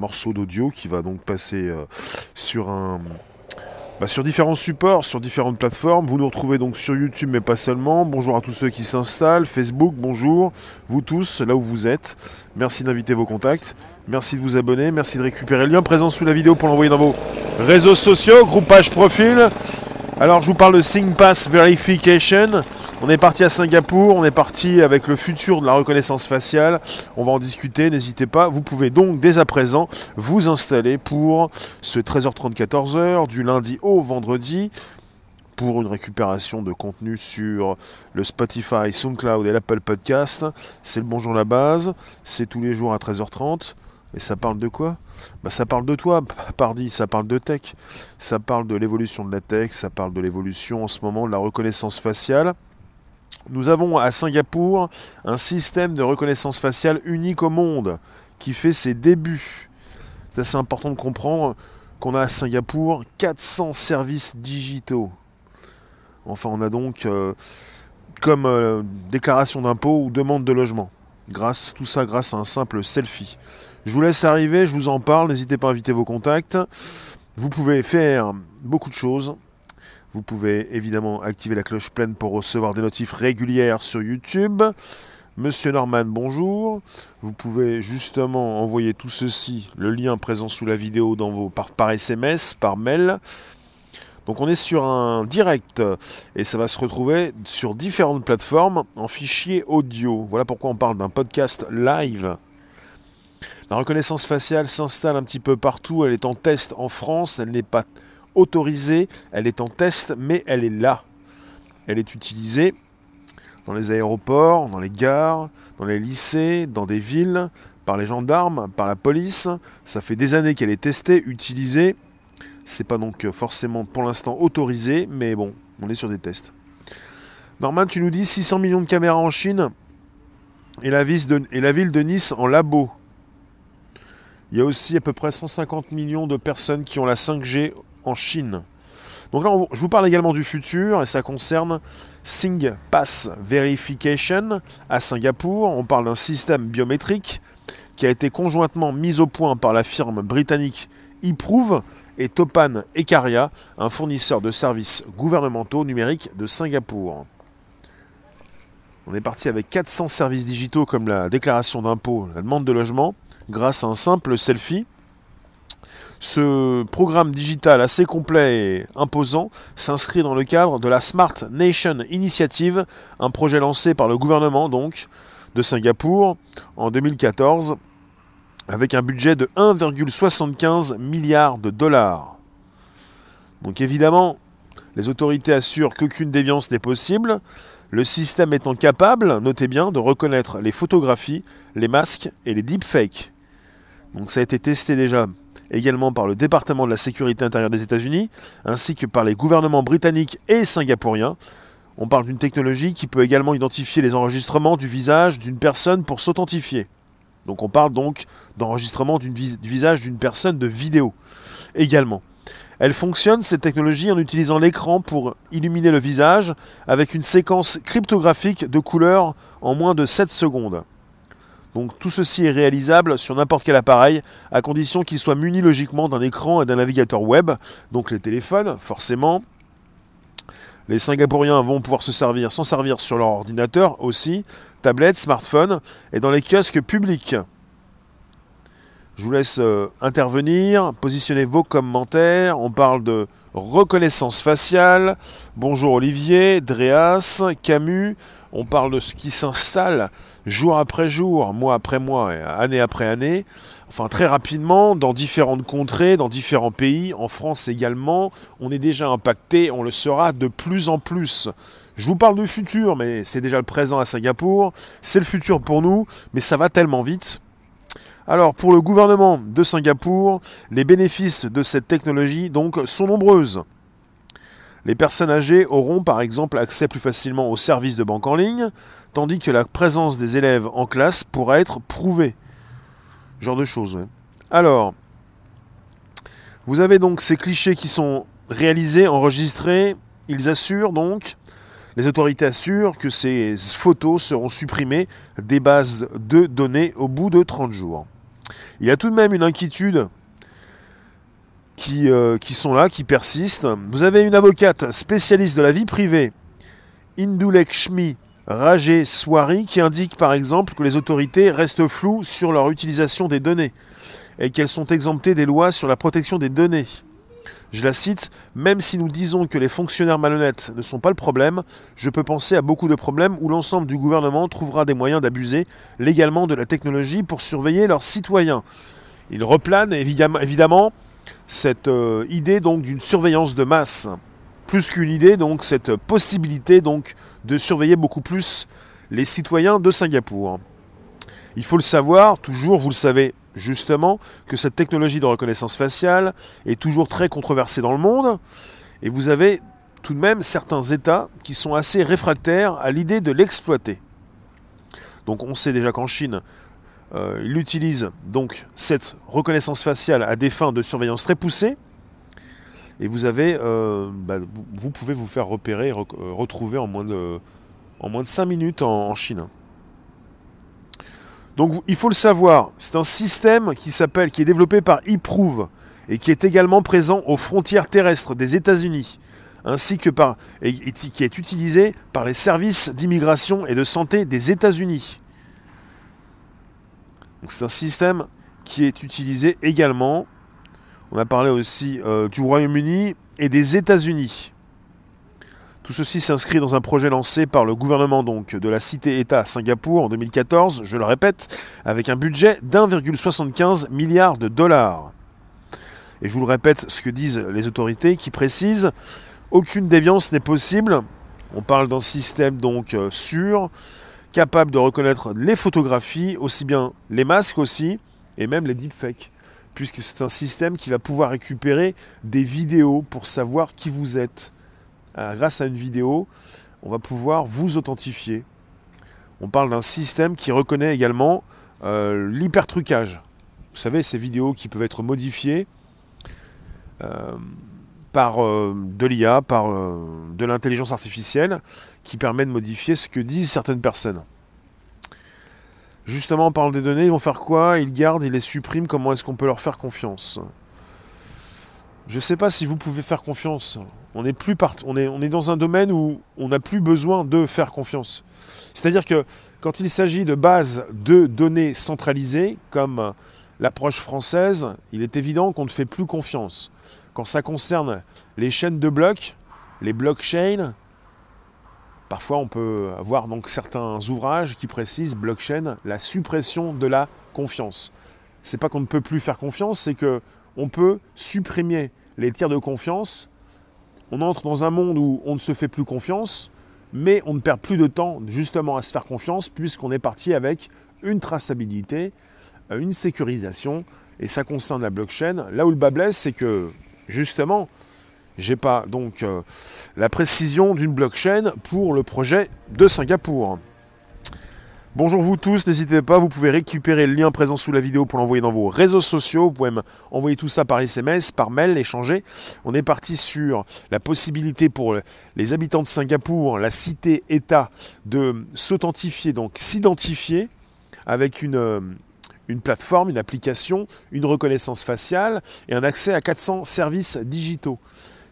morceau d'audio qui va donc passer sur un bah, sur différents supports, sur différentes plateformes. Vous nous retrouvez donc sur YouTube, mais pas seulement. Bonjour à tous ceux qui s'installent. Facebook, bonjour. Vous tous, là où vous êtes. Merci d'inviter vos contacts. Merci de vous abonner. Merci de récupérer le lien présent sous la vidéo pour l'envoyer dans vos réseaux sociaux, groupage profil. Alors je vous parle de ThinkPass Verification. On est parti à Singapour, on est parti avec le futur de la reconnaissance faciale. On va en discuter, n'hésitez pas. Vous pouvez donc dès à présent vous installer pour ce 13h30 14h du lundi au vendredi pour une récupération de contenu sur le Spotify, SoundCloud et l'Apple Podcast. C'est le Bonjour la base, c'est tous les jours à 13h30. Et ça parle de quoi? Bah, Ça parle de toi, pardi, ça parle de tech, ça parle de l'évolution de la tech, ça parle de l'évolution en ce moment de la reconnaissance faciale. Nous avons à Singapour un système de reconnaissance faciale unique au monde qui fait ses débuts. C'est assez important de comprendre qu'on a à Singapour 400 services digitaux. Enfin, on a donc euh, comme euh, déclaration d'impôt ou demande de logement. Grâce, tout ça grâce à un simple selfie. Je vous laisse arriver, je vous en parle, n'hésitez pas à inviter vos contacts. Vous pouvez faire beaucoup de choses. Vous pouvez évidemment activer la cloche pleine pour recevoir des notifs régulières sur YouTube. Monsieur Norman, bonjour. Vous pouvez justement envoyer tout ceci, le lien présent sous la vidéo dans vos, par, par SMS, par mail. Donc on est sur un direct et ça va se retrouver sur différentes plateformes en fichier audio. Voilà pourquoi on parle d'un podcast live la reconnaissance faciale s'installe un petit peu partout, elle est en test en France, elle n'est pas autorisée, elle est en test, mais elle est là. Elle est utilisée dans les aéroports, dans les gares, dans les lycées, dans des villes, par les gendarmes, par la police. Ça fait des années qu'elle est testée, utilisée. C'est pas donc forcément pour l'instant autorisé, mais bon, on est sur des tests. Norman, tu nous dis 600 millions de caméras en Chine et la, et la ville de Nice en labo. Il y a aussi à peu près 150 millions de personnes qui ont la 5G en Chine. Donc là, je vous parle également du futur et ça concerne Sing Pass Verification à Singapour. On parle d'un système biométrique qui a été conjointement mis au point par la firme britannique eProve et Topan Ekaria, un fournisseur de services gouvernementaux numériques de Singapour. On est parti avec 400 services digitaux comme la déclaration d'impôt, la demande de logement, grâce à un simple selfie. Ce programme digital assez complet et imposant s'inscrit dans le cadre de la Smart Nation Initiative, un projet lancé par le gouvernement donc de Singapour en 2014 avec un budget de 1,75 milliard de dollars. Donc évidemment, les autorités assurent qu'aucune déviance n'est possible, le système étant capable, notez bien, de reconnaître les photographies, les masques et les deepfakes. Donc ça a été testé déjà également par le département de la sécurité intérieure des États-Unis, ainsi que par les gouvernements britanniques et singapouriens. On parle d'une technologie qui peut également identifier les enregistrements du visage d'une personne pour s'authentifier. Donc on parle donc d'enregistrement du visage d'une personne de vidéo également. Elle fonctionne, cette technologie, en utilisant l'écran pour illuminer le visage avec une séquence cryptographique de couleurs en moins de 7 secondes. Donc tout ceci est réalisable sur n'importe quel appareil, à condition qu'il soit muni logiquement d'un écran et d'un navigateur web, donc les téléphones, forcément. Les Singapouriens vont pouvoir se servir, s'en servir sur leur ordinateur aussi, tablette, smartphone, et dans les kiosques publics. Je vous laisse euh, intervenir, positionner vos commentaires. On parle de reconnaissance faciale. Bonjour Olivier, Dréas, Camus. On parle de ce qui s'installe jour après jour, mois après mois, année après année, enfin très rapidement, dans différentes contrées, dans différents pays, en France également, on est déjà impacté, on le sera de plus en plus. Je vous parle du futur, mais c'est déjà le présent à Singapour, c'est le futur pour nous, mais ça va tellement vite. Alors pour le gouvernement de Singapour, les bénéfices de cette technologie donc sont nombreuses. Les personnes âgées auront par exemple accès plus facilement aux services de banque en ligne, tandis que la présence des élèves en classe pourra être prouvée. Genre de choses. Alors, vous avez donc ces clichés qui sont réalisés, enregistrés. Ils assurent donc, les autorités assurent que ces photos seront supprimées des bases de données au bout de 30 jours. Il y a tout de même une inquiétude qui, euh, qui sont là, qui persistent. Vous avez une avocate spécialiste de la vie privée, Indulekshmi Rajeswari, qui indique par exemple que les autorités restent floues sur leur utilisation des données et qu'elles sont exemptées des lois sur la protection des données. Je la cite, Même si nous disons que les fonctionnaires malhonnêtes ne sont pas le problème, je peux penser à beaucoup de problèmes où l'ensemble du gouvernement trouvera des moyens d'abuser légalement de la technologie pour surveiller leurs citoyens. Il replane évidemment cette euh, idée donc d'une surveillance de masse, plus qu'une idée donc cette possibilité donc de surveiller beaucoup plus les citoyens de Singapour. Il faut le savoir, toujours vous le savez justement que cette technologie de reconnaissance faciale est toujours très controversée dans le monde, et vous avez tout de même certains États qui sont assez réfractaires à l'idée de l'exploiter. Donc on sait déjà qu'en Chine, euh, ils utilisent cette reconnaissance faciale à des fins de surveillance très poussées, et vous avez, euh, bah, vous pouvez vous faire repérer, euh, retrouver en moins de, en moins de 5 minutes en Chine. Donc il faut le savoir, c'est un système qui s'appelle, qui est développé par eProve et qui est également présent aux frontières terrestres des États-Unis, ainsi que par et qui est utilisé par les services d'immigration et de santé des États-Unis. C'est un système qui est utilisé également. On a parlé aussi euh, du Royaume-Uni et des États-Unis. Tout ceci s'inscrit dans un projet lancé par le gouvernement donc de la cité-État à Singapour en 2014, je le répète, avec un budget d'1,75 milliard de dollars. Et je vous le répète ce que disent les autorités qui précisent aucune déviance n'est possible. On parle d'un système donc euh, sûr, capable de reconnaître les photographies, aussi bien les masques aussi, et même les deepfakes puisque c'est un système qui va pouvoir récupérer des vidéos pour savoir qui vous êtes. Euh, grâce à une vidéo, on va pouvoir vous authentifier. On parle d'un système qui reconnaît également euh, l'hypertrucage. Vous savez, ces vidéos qui peuvent être modifiées euh, par de l'IA, par de l'intelligence artificielle, qui permet de modifier ce que disent certaines personnes. Justement, on parle des données, ils vont faire quoi? Ils gardent, ils les suppriment, comment est-ce qu'on peut leur faire confiance? Je ne sais pas si vous pouvez faire confiance on est, on est dans un domaine où on n'a plus besoin de faire confiance. C'est-à-dire que quand il s'agit de bases de données centralisées, comme l'approche française, il est évident qu'on ne fait plus confiance. Quand ça concerne les chaînes de blocs, les blockchains, parfois on peut avoir donc certains ouvrages qui précisent blockchain, la suppression de la confiance. C'est pas qu'on ne peut plus faire confiance, c'est que on peut supprimer les tiers de confiance on entre dans un monde où on ne se fait plus confiance, mais on ne perd plus de temps justement à se faire confiance puisqu'on est parti avec une traçabilité, une sécurisation, et ça concerne la blockchain. Là où le bas blesse, c'est que justement, j'ai pas donc euh, la précision d'une blockchain pour le projet de Singapour. Bonjour vous tous, n'hésitez pas, vous pouvez récupérer le lien présent sous la vidéo pour l'envoyer dans vos réseaux sociaux, vous pouvez envoyer tout ça par SMS, par mail, échanger. On est parti sur la possibilité pour les habitants de Singapour, la cité-État, de s'authentifier, donc s'identifier avec une, euh, une plateforme, une application, une reconnaissance faciale et un accès à 400 services digitaux.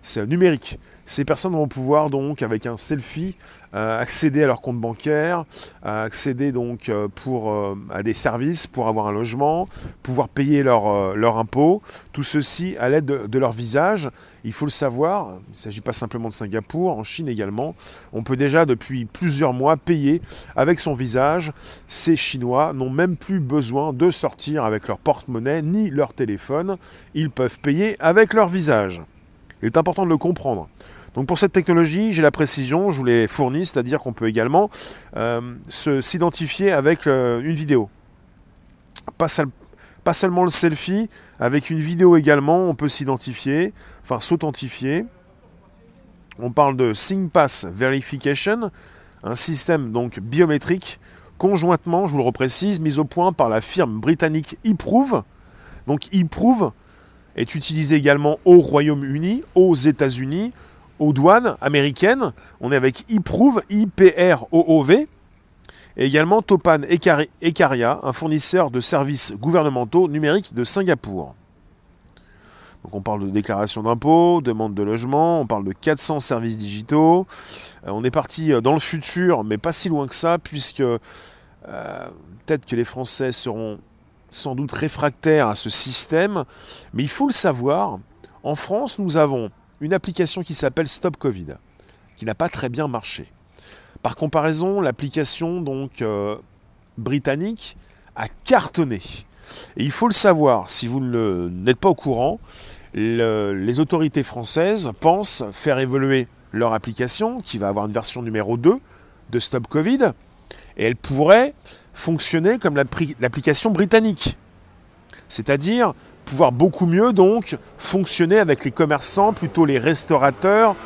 C'est numérique. Ces personnes vont pouvoir donc, avec un selfie, euh, accéder à leur compte bancaire, accéder donc euh, euh, à des services pour avoir un logement, pouvoir payer leur impôt, tout ceci à l'aide de, leur visage. Il faut le savoir, il ne s'agit pas simplement de Singapour, en Chine également, on peut déjà depuis plusieurs mois payer avec son visage. Ces Chinois n'ont même plus besoin de sortir avec leur porte-monnaie ni leur téléphone, ils peuvent payer avec leur visage. Il est important de le comprendre. Donc pour cette technologie, j'ai la précision, je vous l'ai fournie, c'est-à-dire qu'on peut également euh, s'identifier avec euh, une vidéo. Pas, pas, seulement le selfie, avec une vidéo également, on peut s'identifier, enfin s'authentifier. On parle de SingPass Verification, un système donc biométrique conjointement, je vous le reprécise, mis au point par la firme britannique eProve. Donc eProve est utilisé également au Royaume-Uni, aux États-Unis, aux douanes américaines. On est avec IPROV, I-P-R-O-O-V. et également Topan Ecaria, un fournisseur de services gouvernementaux numériques de Singapour. Donc on parle de déclaration d'impôts, demande de logement, on parle de 400 services digitaux. Euh, on est parti euh, dans le futur, mais pas si loin que ça, puisque euh, peut-être que les Français seront sans doute réfractaires à ce système, mais il faut le savoir, en France, nous avons une application qui s'appelle Stop Covid, qui n'a pas très bien marché. Par comparaison, l'application donc britannique a cartonné. Et il faut le savoir, si vous n'êtes pas au courant, les autorités françaises pensent faire évoluer leur application, qui va avoir une version numéro 2 de Stop Covid, et elle pourrait fonctionner comme l'application britannique. C'est-à-dire pouvoir beaucoup mieux donc fonctionner avec les commerçants, plutôt les restaurateurs,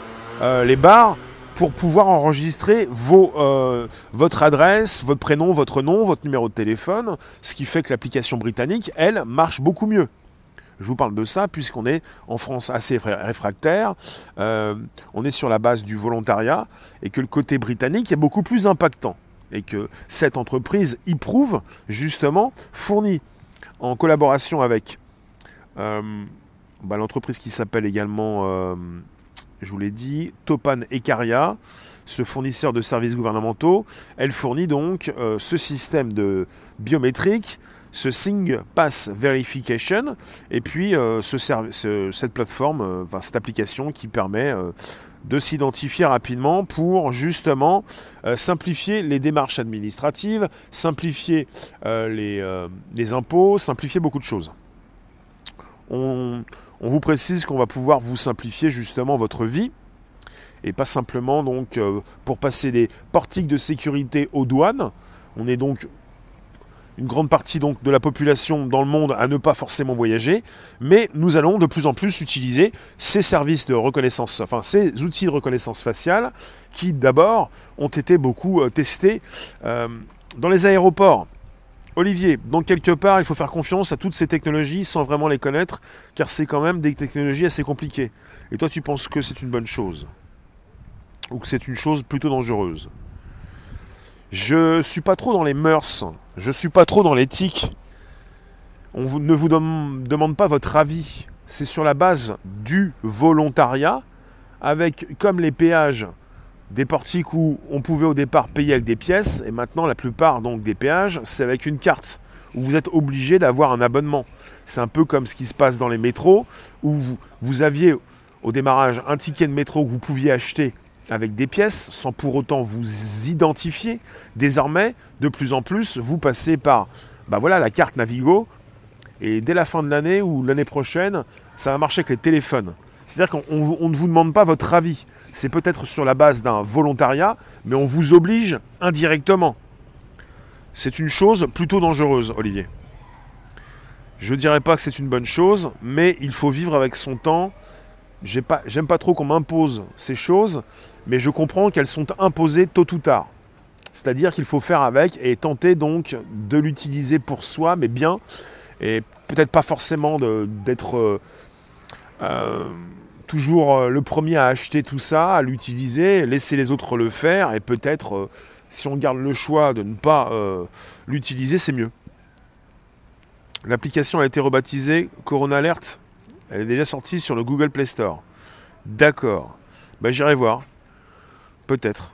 euh, les bars, pour pouvoir enregistrer vos, euh, votre adresse, votre prénom, votre nom, votre numéro de téléphone, ce qui fait que l'application britannique, elle, marche beaucoup mieux. Je vous parle de ça puisqu'on est en France assez réfractaire, euh, on est sur la base du volontariat et que le côté britannique est beaucoup plus impactant et que cette entreprise y prouve justement fournit en collaboration avec euh, bah, l'entreprise qui s'appelle également je vous l'ai dit, Topan Ecaria, ce fournisseur de services gouvernementaux, elle fournit donc euh, ce système de biométrique, ce Sing Pass Verification, et puis euh, ce, cette plateforme, euh, enfin, cette application qui permet de s'identifier rapidement pour justement simplifier les démarches administratives, simplifier les, les, impôts, simplifier beaucoup de choses. On, on vous précise qu'on va pouvoir vous simplifier justement votre vie et pas simplement donc euh, pour passer des portiques de sécurité aux douanes. On est donc une grande partie donc de la population dans le monde à ne pas forcément voyager, mais nous allons de plus en plus utiliser ces services de reconnaissance, enfin ces outils de reconnaissance faciale qui d'abord ont été beaucoup euh, testés euh, dans les aéroports. Olivier, donc quelque part, il faut faire confiance à toutes ces technologies sans vraiment les connaître, car c'est quand même des technologies assez compliquées. Et toi, tu penses que c'est une bonne chose? Ou que c'est une chose plutôt dangereuse? Je suis pas trop dans les mœurs, je suis pas trop dans l'éthique. On ne vous demande pas votre avis. C'est sur la base du volontariat, avec comme les péages des portiques où on pouvait au départ payer avec des pièces, et maintenant la plupart donc des péages, c'est avec une carte, où vous êtes obligé d'avoir un abonnement. C'est un peu comme ce qui se passe dans les métros, où vous, aviez au démarrage un ticket de métro que vous pouviez acheter avec des pièces, sans pour autant vous identifier. Désormais, de plus en plus, vous passez par bah voilà, la carte Navigo, et dès la fin de l'année ou l'année prochaine, ça va marcher avec les téléphones. C'est-à-dire qu'on ne vous demande pas votre avis. C'est peut-être sur la base d'un volontariat, mais on vous oblige indirectement. C'est une chose plutôt dangereuse, Olivier. Je ne dirais pas que c'est une bonne chose, mais il faut vivre avec son temps. J'aime pas, trop qu'on m'impose ces choses, mais je comprends qu'elles sont imposées tôt ou tard. C'est-à-dire qu'il faut faire avec et tenter donc de l'utiliser pour soi, mais bien, et peut-être pas forcément d'être euh, euh, toujours euh, le premier à acheter tout ça, à l'utiliser, laisser les autres le faire, et peut-être, si on garde le choix de ne pas l'utiliser, c'est mieux. L'application a été rebaptisée Corona Alert. Elle est déjà sortie sur le Google Play Store. D'accord. Ben, J'irai voir. Peut-être.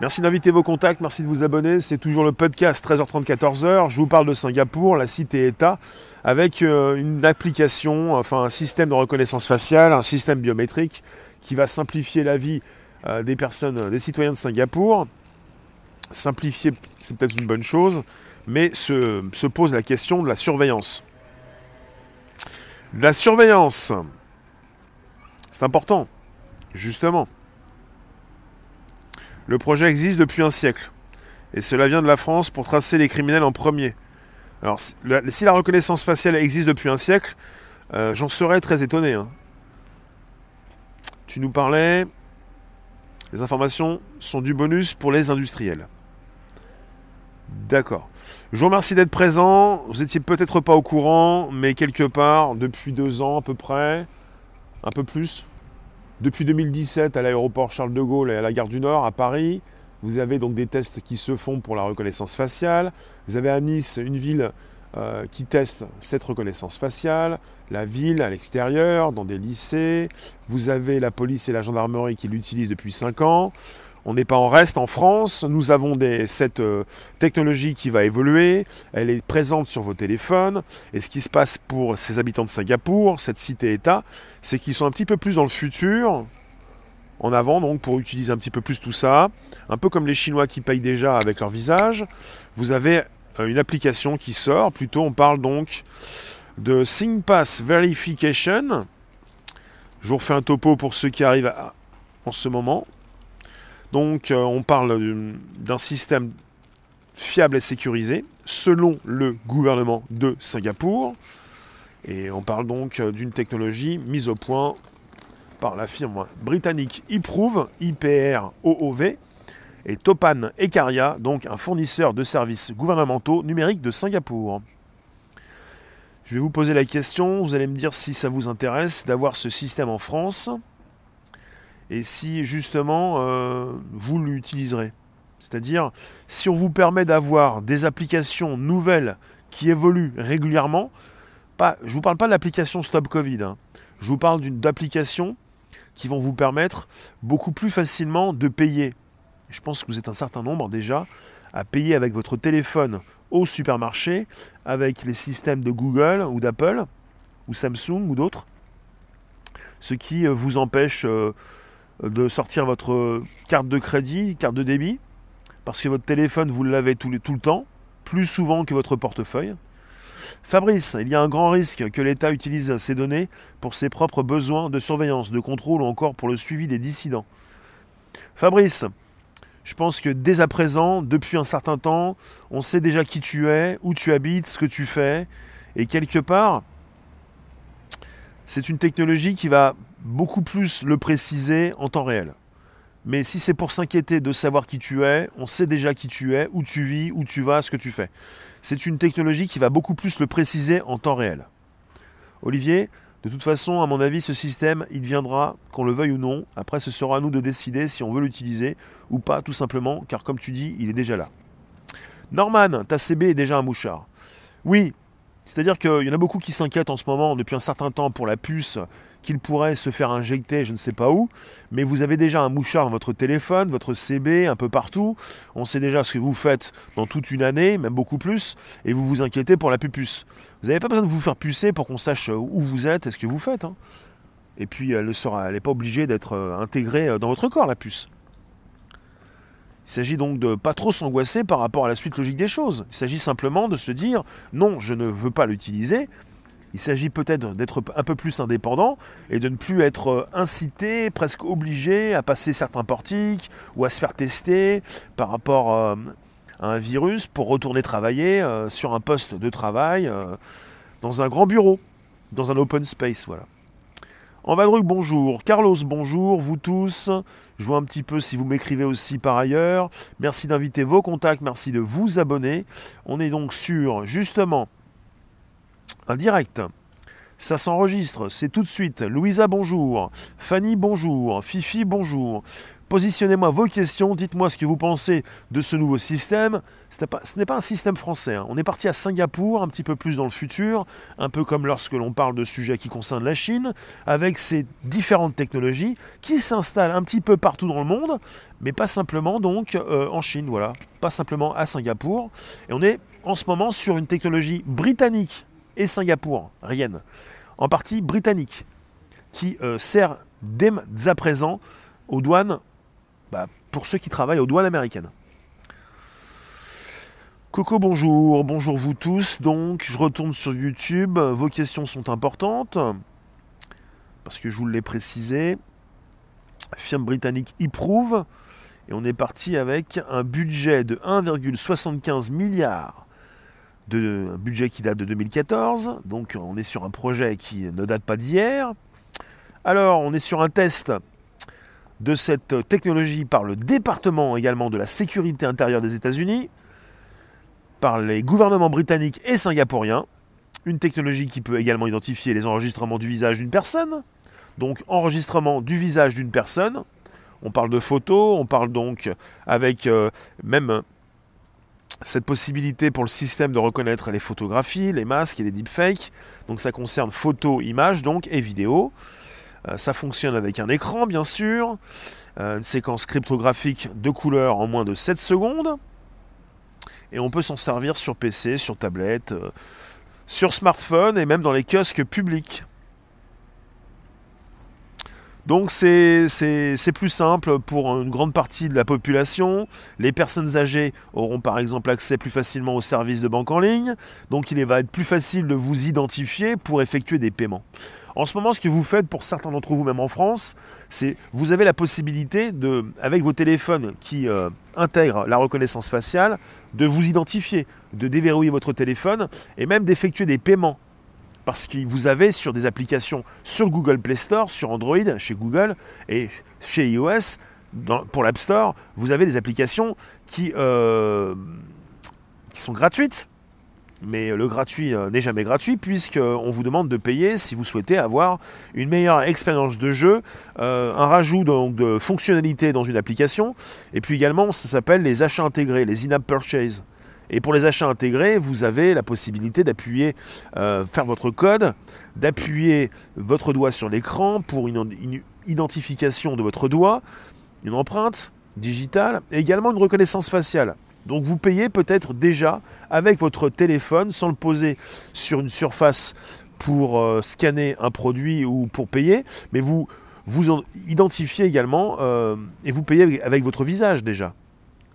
Merci d'inviter vos contacts, merci de vous abonner. C'est toujours le podcast 13h30, 14h. Je vous parle de Singapour, la cité État, avec euh, une application, enfin un système de reconnaissance faciale, un système biométrique qui va simplifier la vie euh, des personnes, des citoyens de Singapour. Simplifier, c'est peut-être une bonne chose, mais se pose la question de la surveillance. La surveillance, c'est important, justement. Le projet existe depuis un siècle. Et cela vient de la France pour tracer les criminels en premier. Alors, si la reconnaissance faciale existe depuis un siècle, euh, j'en serais très étonné. Hein. Tu nous parlais. Les informations sont du bonus pour les industriels. D'accord. Je vous remercie d'être présent. Vous étiez peut-être pas au courant, mais quelque part, depuis deux ans à peu près, un peu plus, depuis 2017 à l'aéroport Charles de Gaulle et à la gare du Nord à Paris, Vous avez donc des tests qui se font pour la reconnaissance faciale. Vous avez à Nice une ville euh, qui teste cette reconnaissance faciale, la ville à l'extérieur, dans des lycées. Vous avez la police et la gendarmerie qui l'utilisent depuis 5 ans. On n'est pas en reste en France. Nous avons cette euh, technologie qui va évoluer. Elle est présente sur vos téléphones. Et ce qui se passe pour ces habitants de Singapour, cette cité-État, c'est qu'ils sont un petit peu plus dans le futur, en avant donc pour utiliser un petit peu plus tout ça. Un peu comme les Chinois qui payent déjà avec leur visage. Vous avez euh, une application qui sort. Plutôt, on parle donc de ThinkPass Verification. Je vous refais un topo pour ceux qui arrivent en ce moment. Donc euh, on parle d'un système fiable et sécurisé selon le gouvernement de Singapour. Et on parle donc euh, d'une technologie mise au point par la firme britannique IPROV, IPR-OOV, et Topan Ekaria, donc un fournisseur de services gouvernementaux numériques de Singapour. Je vais vous poser la question, vous allez me dire si ça vous intéresse d'avoir ce système en France et si justement euh, vous l'utiliserez. C'est-à-dire, si on vous permet d'avoir des applications nouvelles qui évoluent régulièrement, je ne vous parle pas de l'application Stop Covid, hein. je vous parle d'applications qui vont vous permettre beaucoup plus facilement de payer. Je pense que vous êtes un certain nombre déjà à payer avec votre téléphone au supermarché, avec les systèmes de Google ou d'Apple, ou Samsung ou d'autres, ce qui euh, vous empêche euh, de sortir votre carte de crédit, carte de débit, parce que votre téléphone, vous l'avez tout, le temps, plus souvent que votre portefeuille. Fabrice, il y a un grand risque que l'État utilise ces données pour ses propres besoins de surveillance, de contrôle ou encore pour le suivi des dissidents. Fabrice, je pense que dès à présent, depuis un certain temps, on sait déjà qui tu es, où tu habites, ce que tu fais, et quelque part, c'est une technologie qui va beaucoup plus le préciser en temps réel. Mais si c'est pour s'inquiéter de savoir qui tu es, on sait déjà qui tu es, où tu vis, où tu vas, ce que tu fais. C'est une technologie qui va beaucoup plus le préciser en temps réel. Olivier, de toute façon, à mon avis, ce système, il viendra, qu'on le veuille ou non. Après, ce sera à nous de décider si on veut l'utiliser ou pas, tout simplement, car comme tu dis, il est déjà là. Norman, ta CB est déjà un mouchard. Oui, c'est-à-dire qu'il y en a beaucoup qui s'inquiètent en ce moment, depuis un certain temps, pour la puce qu'il pourrait se faire injecter je ne sais pas où, mais vous avez déjà un mouchard dans votre téléphone, votre CB, un peu partout, on sait déjà ce que vous faites dans toute une année, même beaucoup plus, et vous vous inquiétez pour la pupus. Vous n'avez pas besoin de vous faire pucer pour qu'on sache où vous êtes et ce que vous faites. Hein. Et puis elle n'est pas obligée d'être euh, intégrée euh, dans votre corps, la puce. Il s'agit donc de pas trop s'angoisser par rapport à la suite logique des choses. Il s'agit simplement de se dire non, je ne veux pas l'utiliser, il s'agit peut-être d'être un peu plus indépendant et de ne plus être euh, incité, presque obligé à passer certains portiques ou à se faire tester par rapport euh, à un virus pour retourner travailler euh, sur un poste de travail dans un grand bureau, dans un open space. Voilà. Envadruc, bonjour. Carlos, bonjour. Vous tous. Je vois un petit peu si vous m'écrivez aussi par ailleurs. Merci d'inviter vos contacts. Merci de vous abonner. On est donc sur, justement, un direct. Ça s'enregistre, c'est tout de suite. Louisa, bonjour. Fanny, bonjour. Fifi, bonjour. Positionnez-moi vos questions, dites-moi ce que vous pensez de ce nouveau système. Ce n'est pas, un système français. Hein. On est parti à Singapour, un petit peu plus dans le futur, un peu comme lorsque l'on parle de sujets qui concernent la Chine, avec ces différentes technologies qui s'installent un petit peu partout dans le monde, mais pas simplement donc euh, en Chine, voilà, pas simplement à Singapour. Et on est en ce moment sur une technologie britannique et Singapour, rien, en partie britannique, qui euh, sert dès à présent aux douanes, bah, pour ceux qui travaillent aux douanes américaines. Coco, bonjour, bonjour vous tous. Donc, je retourne sur YouTube. Vos questions sont importantes, parce que je vous l'ai précisé. Firme britannique y prouve. Et on est parti avec un budget de 1,75 milliard de, budget qui date de 2014, donc on est sur un projet qui ne date pas d'hier. Alors on est sur un test de cette technologie par le département également de la sécurité intérieure des États-Unis, par les gouvernements britanniques et singapouriens, une technologie qui peut également identifier les enregistrements du visage d'une personne, donc enregistrement du visage d'une personne, On parle de photos, on parle donc avec même cette possibilité pour le système de reconnaître les photographies, les masques et les deepfakes. Donc ça concerne photos, images et vidéos. Euh, ça fonctionne avec un écran bien sûr, euh, une séquence cryptographique de couleurs en moins de 7 secondes. Et on peut s'en servir sur PC, sur tablette, euh, sur smartphone et même dans les kiosques publics. Donc c'est plus simple pour une grande partie de la population. Les personnes âgées auront par exemple accès plus facilement aux services de banque en ligne. Donc il va être plus facile de vous identifier pour effectuer des paiements. En ce moment, ce que vous faites pour certains d'entre vous, même en France, c'est vous avez la possibilité de, avec vos téléphones qui euh, intègrent la reconnaissance faciale, de vous identifier, de déverrouiller votre téléphone et même d'effectuer des paiements parce que vous avez sur des applications sur Google Play Store, sur Android, chez Google et chez iOS, pour l'App Store, vous avez des applications qui, euh, sont gratuites. Mais le gratuit euh, n'est jamais gratuit puisqu'on vous demande de payer si vous souhaitez avoir une meilleure expérience de jeu, euh, un rajout donc, de fonctionnalités dans une application, et puis également ça s'appelle les achats intégrés, les in-app purchase. Et pour les achats intégrés, vous avez la possibilité d'appuyer, euh, faire votre code, d'appuyer votre doigt sur l'écran pour une, identification de votre doigt, une empreinte digitale et également une reconnaissance faciale. Donc vous payez peut-être déjà avec votre téléphone sans le poser sur une surface pour euh, scanner un produit ou pour payer, mais vous vous identifiez également euh, et vous payez avec votre visage déjà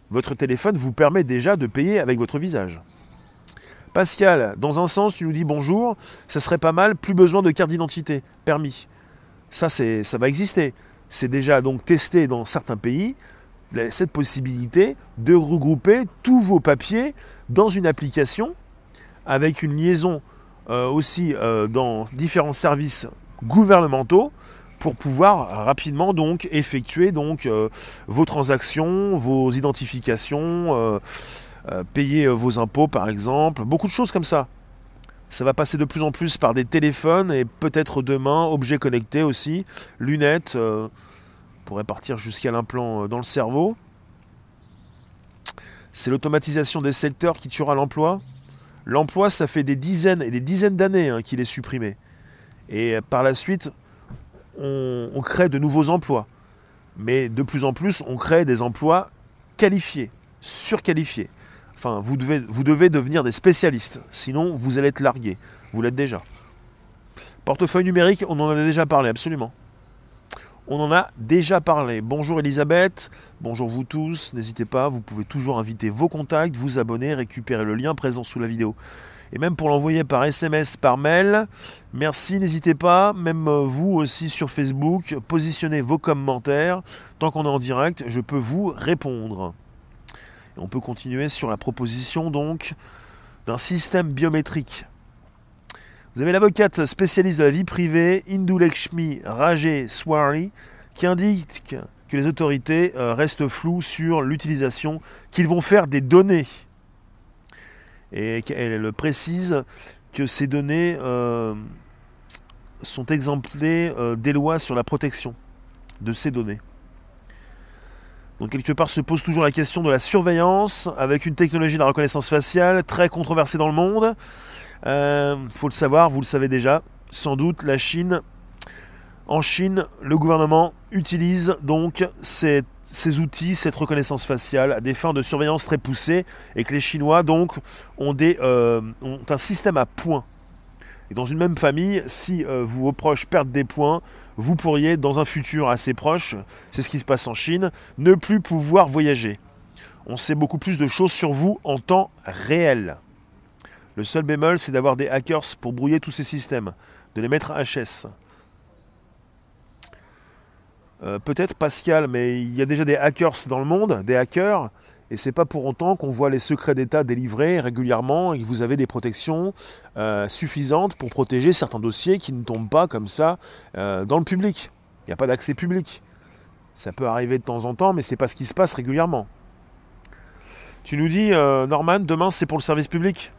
votre téléphone vous permet déjà de payer avec votre visage. Pascal, dans un sens, tu nous dis bonjour, ça serait pas mal, plus besoin de carte d'identité, permis. Ça, ça va exister. C'est déjà donc testé dans certains pays, cette possibilité de regrouper tous vos papiers dans une application avec une liaison euh, aussi euh, dans différents services gouvernementaux pour pouvoir rapidement donc effectuer donc euh, vos transactions, vos identifications, euh, euh, payer vos impôts par exemple, beaucoup de choses comme ça. Ça va passer de plus en plus par des téléphones et peut-être demain objets connectés aussi, lunettes, pourrait partir jusqu'à l'implant dans le cerveau. C'est l'automatisation des secteurs qui tuera l'emploi. L'emploi, ça fait des dizaines et des dizaines d'années hein, qu'il est supprimé. Et par la suite, on, crée de nouveaux emplois. Mais de plus en plus, on crée des emplois qualifiés, surqualifiés. Enfin, vous devez, vous devez devenir des spécialistes, sinon vous allez être largué. Vous l'êtes déjà. Portefeuille numérique, on en a déjà parlé, absolument. On en a déjà parlé. Bonjour Elisabeth, bonjour vous tous. N'hésitez pas, vous pouvez toujours inviter vos contacts, vous abonner, récupérer le lien présent sous la vidéo et même pour l'envoyer par SMS, par mail. Merci, n'hésitez pas, même euh, vous aussi sur Facebook, positionnez vos commentaires. Tant qu'on est en direct, je peux vous répondre. on peut continuer sur la proposition donc d'un système biométrique. Vous avez l'avocate spécialiste de la vie privée, Indulekshmi Rajé Swari, qui indique que les autorités euh, restent floues sur l'utilisation qu'ils vont faire des données et elle précise que ces données euh, sont exemplées euh, des lois sur la protection de ces données. Donc quelque part se pose toujours la question de la surveillance avec une technologie de la reconnaissance faciale très controversée dans le monde. Il euh, faut le savoir, vous le savez déjà, sans doute la Chine. En Chine, le gouvernement utilise donc cette ces outils, cette reconnaissance faciale à des fins de surveillance très poussées et que les Chinois donc ont, euh, un système à points. Et dans une même famille, si euh, vos proches perdent des points, vous pourriez dans un futur assez proche, c'est ce qui se passe en Chine, ne plus pouvoir voyager. On sait beaucoup plus de choses sur vous en temps réel. Le seul bémol, c'est d'avoir des hackers pour brouiller tous ces systèmes, de les mettre à HS. Euh, peut-être Pascal, mais il y a déjà des hackers dans le monde, des hackers, et c'est pas pour autant qu'on voit les secrets d'État délivrés régulièrement et que vous avez des protections euh, suffisantes pour protéger certains dossiers qui ne tombent pas comme ça euh, dans le public. Il n'y a pas d'accès public. Ça peut arriver de temps en temps, mais c'est pas ce qui se passe régulièrement. Tu nous dis, Norman, demain c'est pour le service public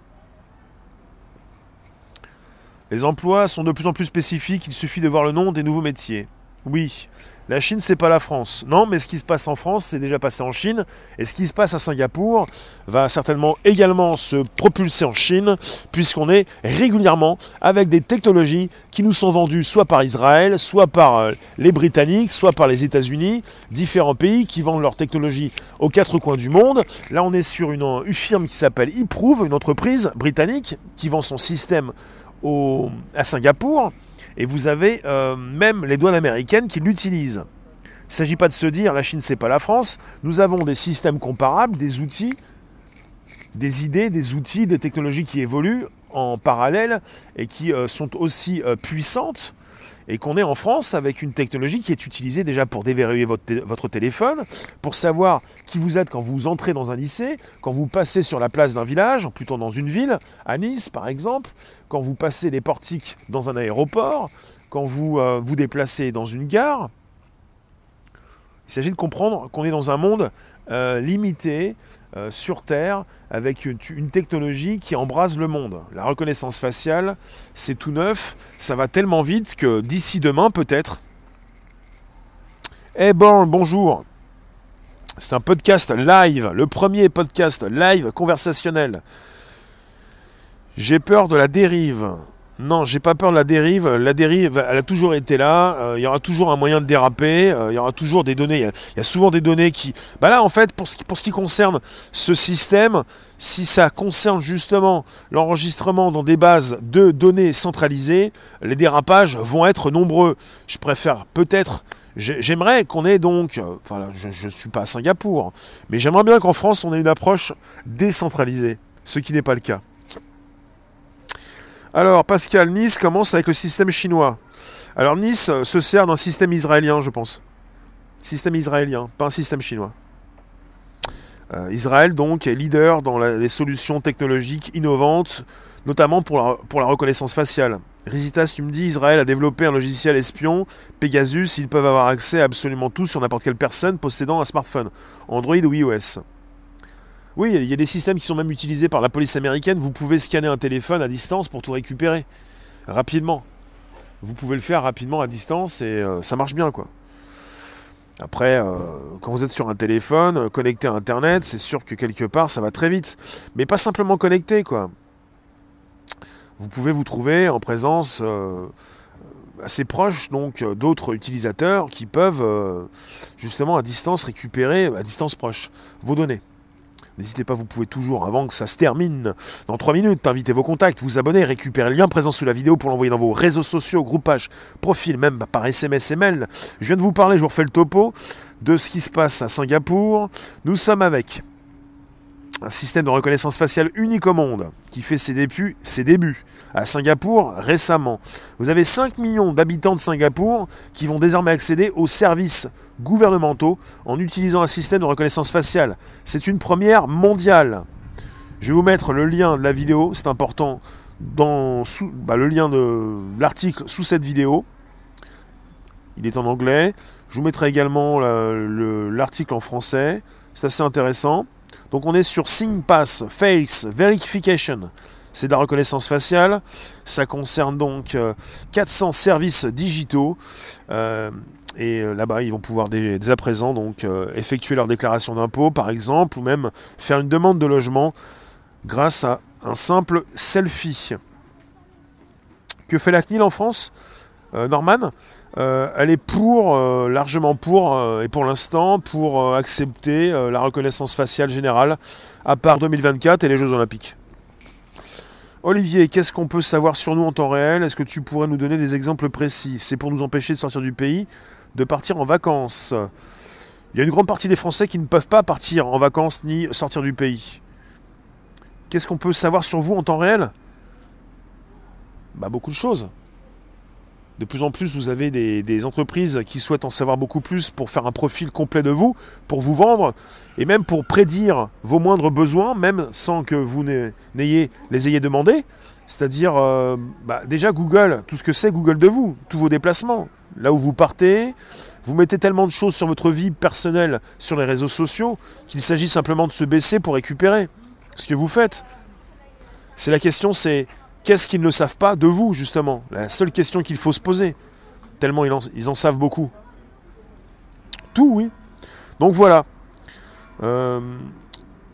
Les emplois sont de plus en plus spécifiques, il suffit de voir le nom des nouveaux métiers. Oui, la Chine, c'est pas la France. Non, mais ce qui se passe en France, c'est déjà passé en Chine. Et ce qui se passe à Singapour va certainement également se propulser en Chine, puisqu'on est régulièrement avec des technologies qui nous sont vendues soit par Israël, soit par euh, les Britanniques, soit par les États-Unis, différents pays qui vendent leurs technologies aux quatre coins du monde. Là, on est sur une, firme qui s'appelle eProve, une entreprise britannique qui vend son système à Singapour et vous avez euh, même les douanes américaines qui l'utilisent. Il ne s'agit pas de se dire la Chine c'est pas la France, nous avons des systèmes comparables, des outils, des idées, des outils, des technologies qui évoluent en parallèle et qui euh, sont aussi euh, puissantes et qu'on est en France avec une technologie qui est utilisée déjà pour déverrouiller votre, téléphone, pour savoir qui vous êtes quand vous entrez dans un lycée, quand vous passez sur la place d'un village, plutôt dans une ville, à Nice par exemple, quand vous passez des portiques dans un aéroport, quand vous euh, vous déplacez dans une gare. Il s'agit de comprendre qu'on est dans un monde euh, limité, euh, sur Terre avec une, technologie qui embrase le monde. La reconnaissance faciale, c'est tout neuf, ça va tellement vite que d'ici demain peut-être. Eh bon, bonjour. C'est un podcast live, le premier podcast live conversationnel. J'ai peur de la dérive. Non, j'ai pas peur de la dérive. La dérive, elle a toujours été là. Euh, il y aura toujours un moyen de déraper. Euh, il y aura toujours des données. Il y, a souvent des données qui. Bah là, en fait, pour ce qui, concerne ce système, si ça concerne justement l'enregistrement dans des bases de données centralisées, les dérapages vont être nombreux. Je préfère peut-être. J'aimerais qu'on ait donc, enfin, je ne suis pas à Singapour, mais j'aimerais bien qu'en France on ait une approche décentralisée, ce qui n'est pas le cas. Alors, Pascal, Nice commence avec le système chinois. Alors, Nice se sert d'un système israélien, je pense. Système israélien, pas un système chinois. Euh, Israël, donc, est leader dans les solutions technologiques innovantes, notamment pour la, reconnaissance faciale. Risitas, tu me dis, Israël a développé un logiciel espion, Pegasus, ils peuvent avoir accès à absolument tout sur n'importe quelle personne possédant un smartphone, Android ou iOS. Oui, il y a des systèmes qui sont même utilisés par la police américaine. Vous pouvez scanner un téléphone à distance pour tout récupérer rapidement. Vous pouvez le faire rapidement à distance et euh, ça marche bien quoi. Après, euh, quand vous êtes sur un téléphone, euh, connecté à Internet, c'est sûr que quelque part ça va très vite. Mais pas simplement connecté quoi. Vous pouvez vous trouver en présence assez proche donc d'autres utilisateurs qui peuvent justement à distance récupérer à distance proche vos données. N'hésitez pas, vous pouvez toujours, avant que ça se termine, dans 3 minutes, inviter vos contacts, vous abonner, récupérer le lien présent sous la vidéo pour l'envoyer dans vos réseaux sociaux, groupages, profils, même par SMS et mail. Je viens de vous parler, je vous refais le topo de ce qui se passe à Singapour. Nous sommes avec un système de reconnaissance faciale unique au monde qui fait ses débuts, ses débuts à Singapour récemment. Vous avez 5 millions d'habitants de Singapour qui vont désormais accéder aux services gouvernementaux en utilisant un système de reconnaissance faciale. C'est une première mondiale. Je vais vous mettre le lien de la vidéo, c'est important, dans bah, le lien de l'article sous cette vidéo. Il est en anglais. Je vous mettrai également l'article en français. C'est assez intéressant. Donc on est sur Pass Face Verification. C'est de la reconnaissance faciale. Ça concerne donc 400 euh, services digitaux. Euh, et euh, là-bas, ils vont pouvoir dès, à présent donc effectuer leur déclaration d'impôt, par exemple, ou même faire une demande de logement grâce à un simple selfie. Que fait la CNIL en France Norman? Euh, elle est pour, euh, largement pour, euh, et pour l'instant, pour accepter la reconnaissance faciale générale à part 2024 et les Jeux Olympiques. Olivier, qu'est-ce qu'on peut savoir sur nous en temps réel? Est-ce que tu pourrais nous donner des exemples précis? C'est pour nous empêcher de sortir du pays, de partir en vacances. Il y a une grande partie des Français qui ne peuvent pas partir en vacances ni sortir du pays. Qu'est-ce qu'on peut savoir sur vous en temps réel? Bah beaucoup de choses. De plus en plus, vous avez des, entreprises qui souhaitent en savoir beaucoup plus pour faire un profil complet de vous, pour vous vendre, et même pour prédire vos moindres besoins, même sans que vous n'ayez les ayez demandés. C'est-à-dire, euh, bah, déjà Google, tout ce que c'est Google de vous, tous vos déplacements, là où vous partez, vous mettez tellement de choses sur votre vie personnelle, sur les réseaux sociaux, qu'il s'agit simplement de se baisser pour récupérer ce que vous faites. C'est la question, c'est Qu'est-ce qu'ils ne savent pas de vous, justement? La seule question qu'il faut se poser. tellement ils en, savent beaucoup. Tout, oui. Donc voilà. Euh,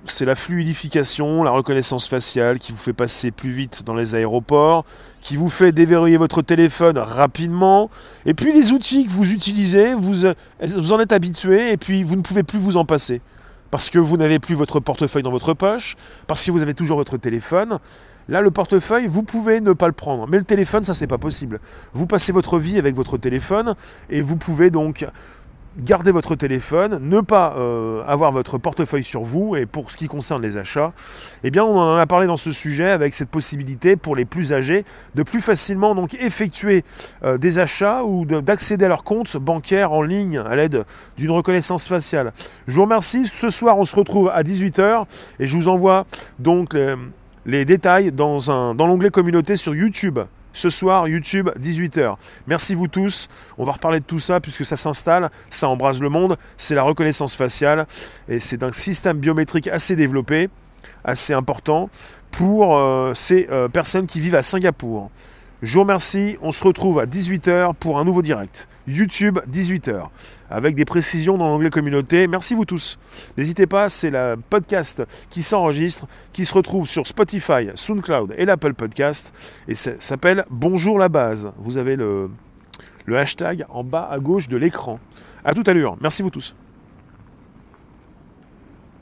c'est la fluidification, la reconnaissance faciale qui vous fait passer plus vite dans les aéroports, qui vous fait déverrouiller votre téléphone rapidement, et puis les outils que vous utilisez, vous, vous en êtes habitué, et puis vous ne pouvez plus vous en passer. Parce que vous n'avez plus votre portefeuille dans votre poche, parce que vous avez toujours votre téléphone. Là, le portefeuille, vous pouvez ne pas le prendre. Mais le téléphone, ça, c'est pas possible. Vous passez votre vie avec votre téléphone, et vous pouvez donc gardez votre téléphone, ne pas euh, avoir votre portefeuille sur vous. Et pour ce qui concerne les achats, eh bien, on en a parlé dans ce sujet avec cette possibilité pour les plus âgés de plus facilement effectuer euh, des achats ou d'accéder à leur compte bancaire en ligne à l'aide d'une reconnaissance faciale. Je vous remercie. Ce soir, on se retrouve à 18h et je vous envoie donc les, détails dans, dans l'onglet communauté sur YouTube ce soir, YouTube, 18h. Merci vous tous. On va reparler de tout ça puisque ça s'installe, ça embrase le monde. C'est la reconnaissance faciale et c'est un système biométrique assez développé, assez important pour euh, ces euh, personnes qui vivent à Singapour. Je vous remercie. On se retrouve à 18h pour un nouveau direct. YouTube, 18h. Avec des précisions dans l'onglet communauté. Merci vous tous. N'hésitez pas, c'est le podcast qui s'enregistre, qui se retrouve sur Spotify, SoundCloud et l'Apple Podcast. Et ça s'appelle Bonjour la base. Vous avez le, hashtag en bas à gauche de l'écran. A tout à l'heure. Merci vous tous.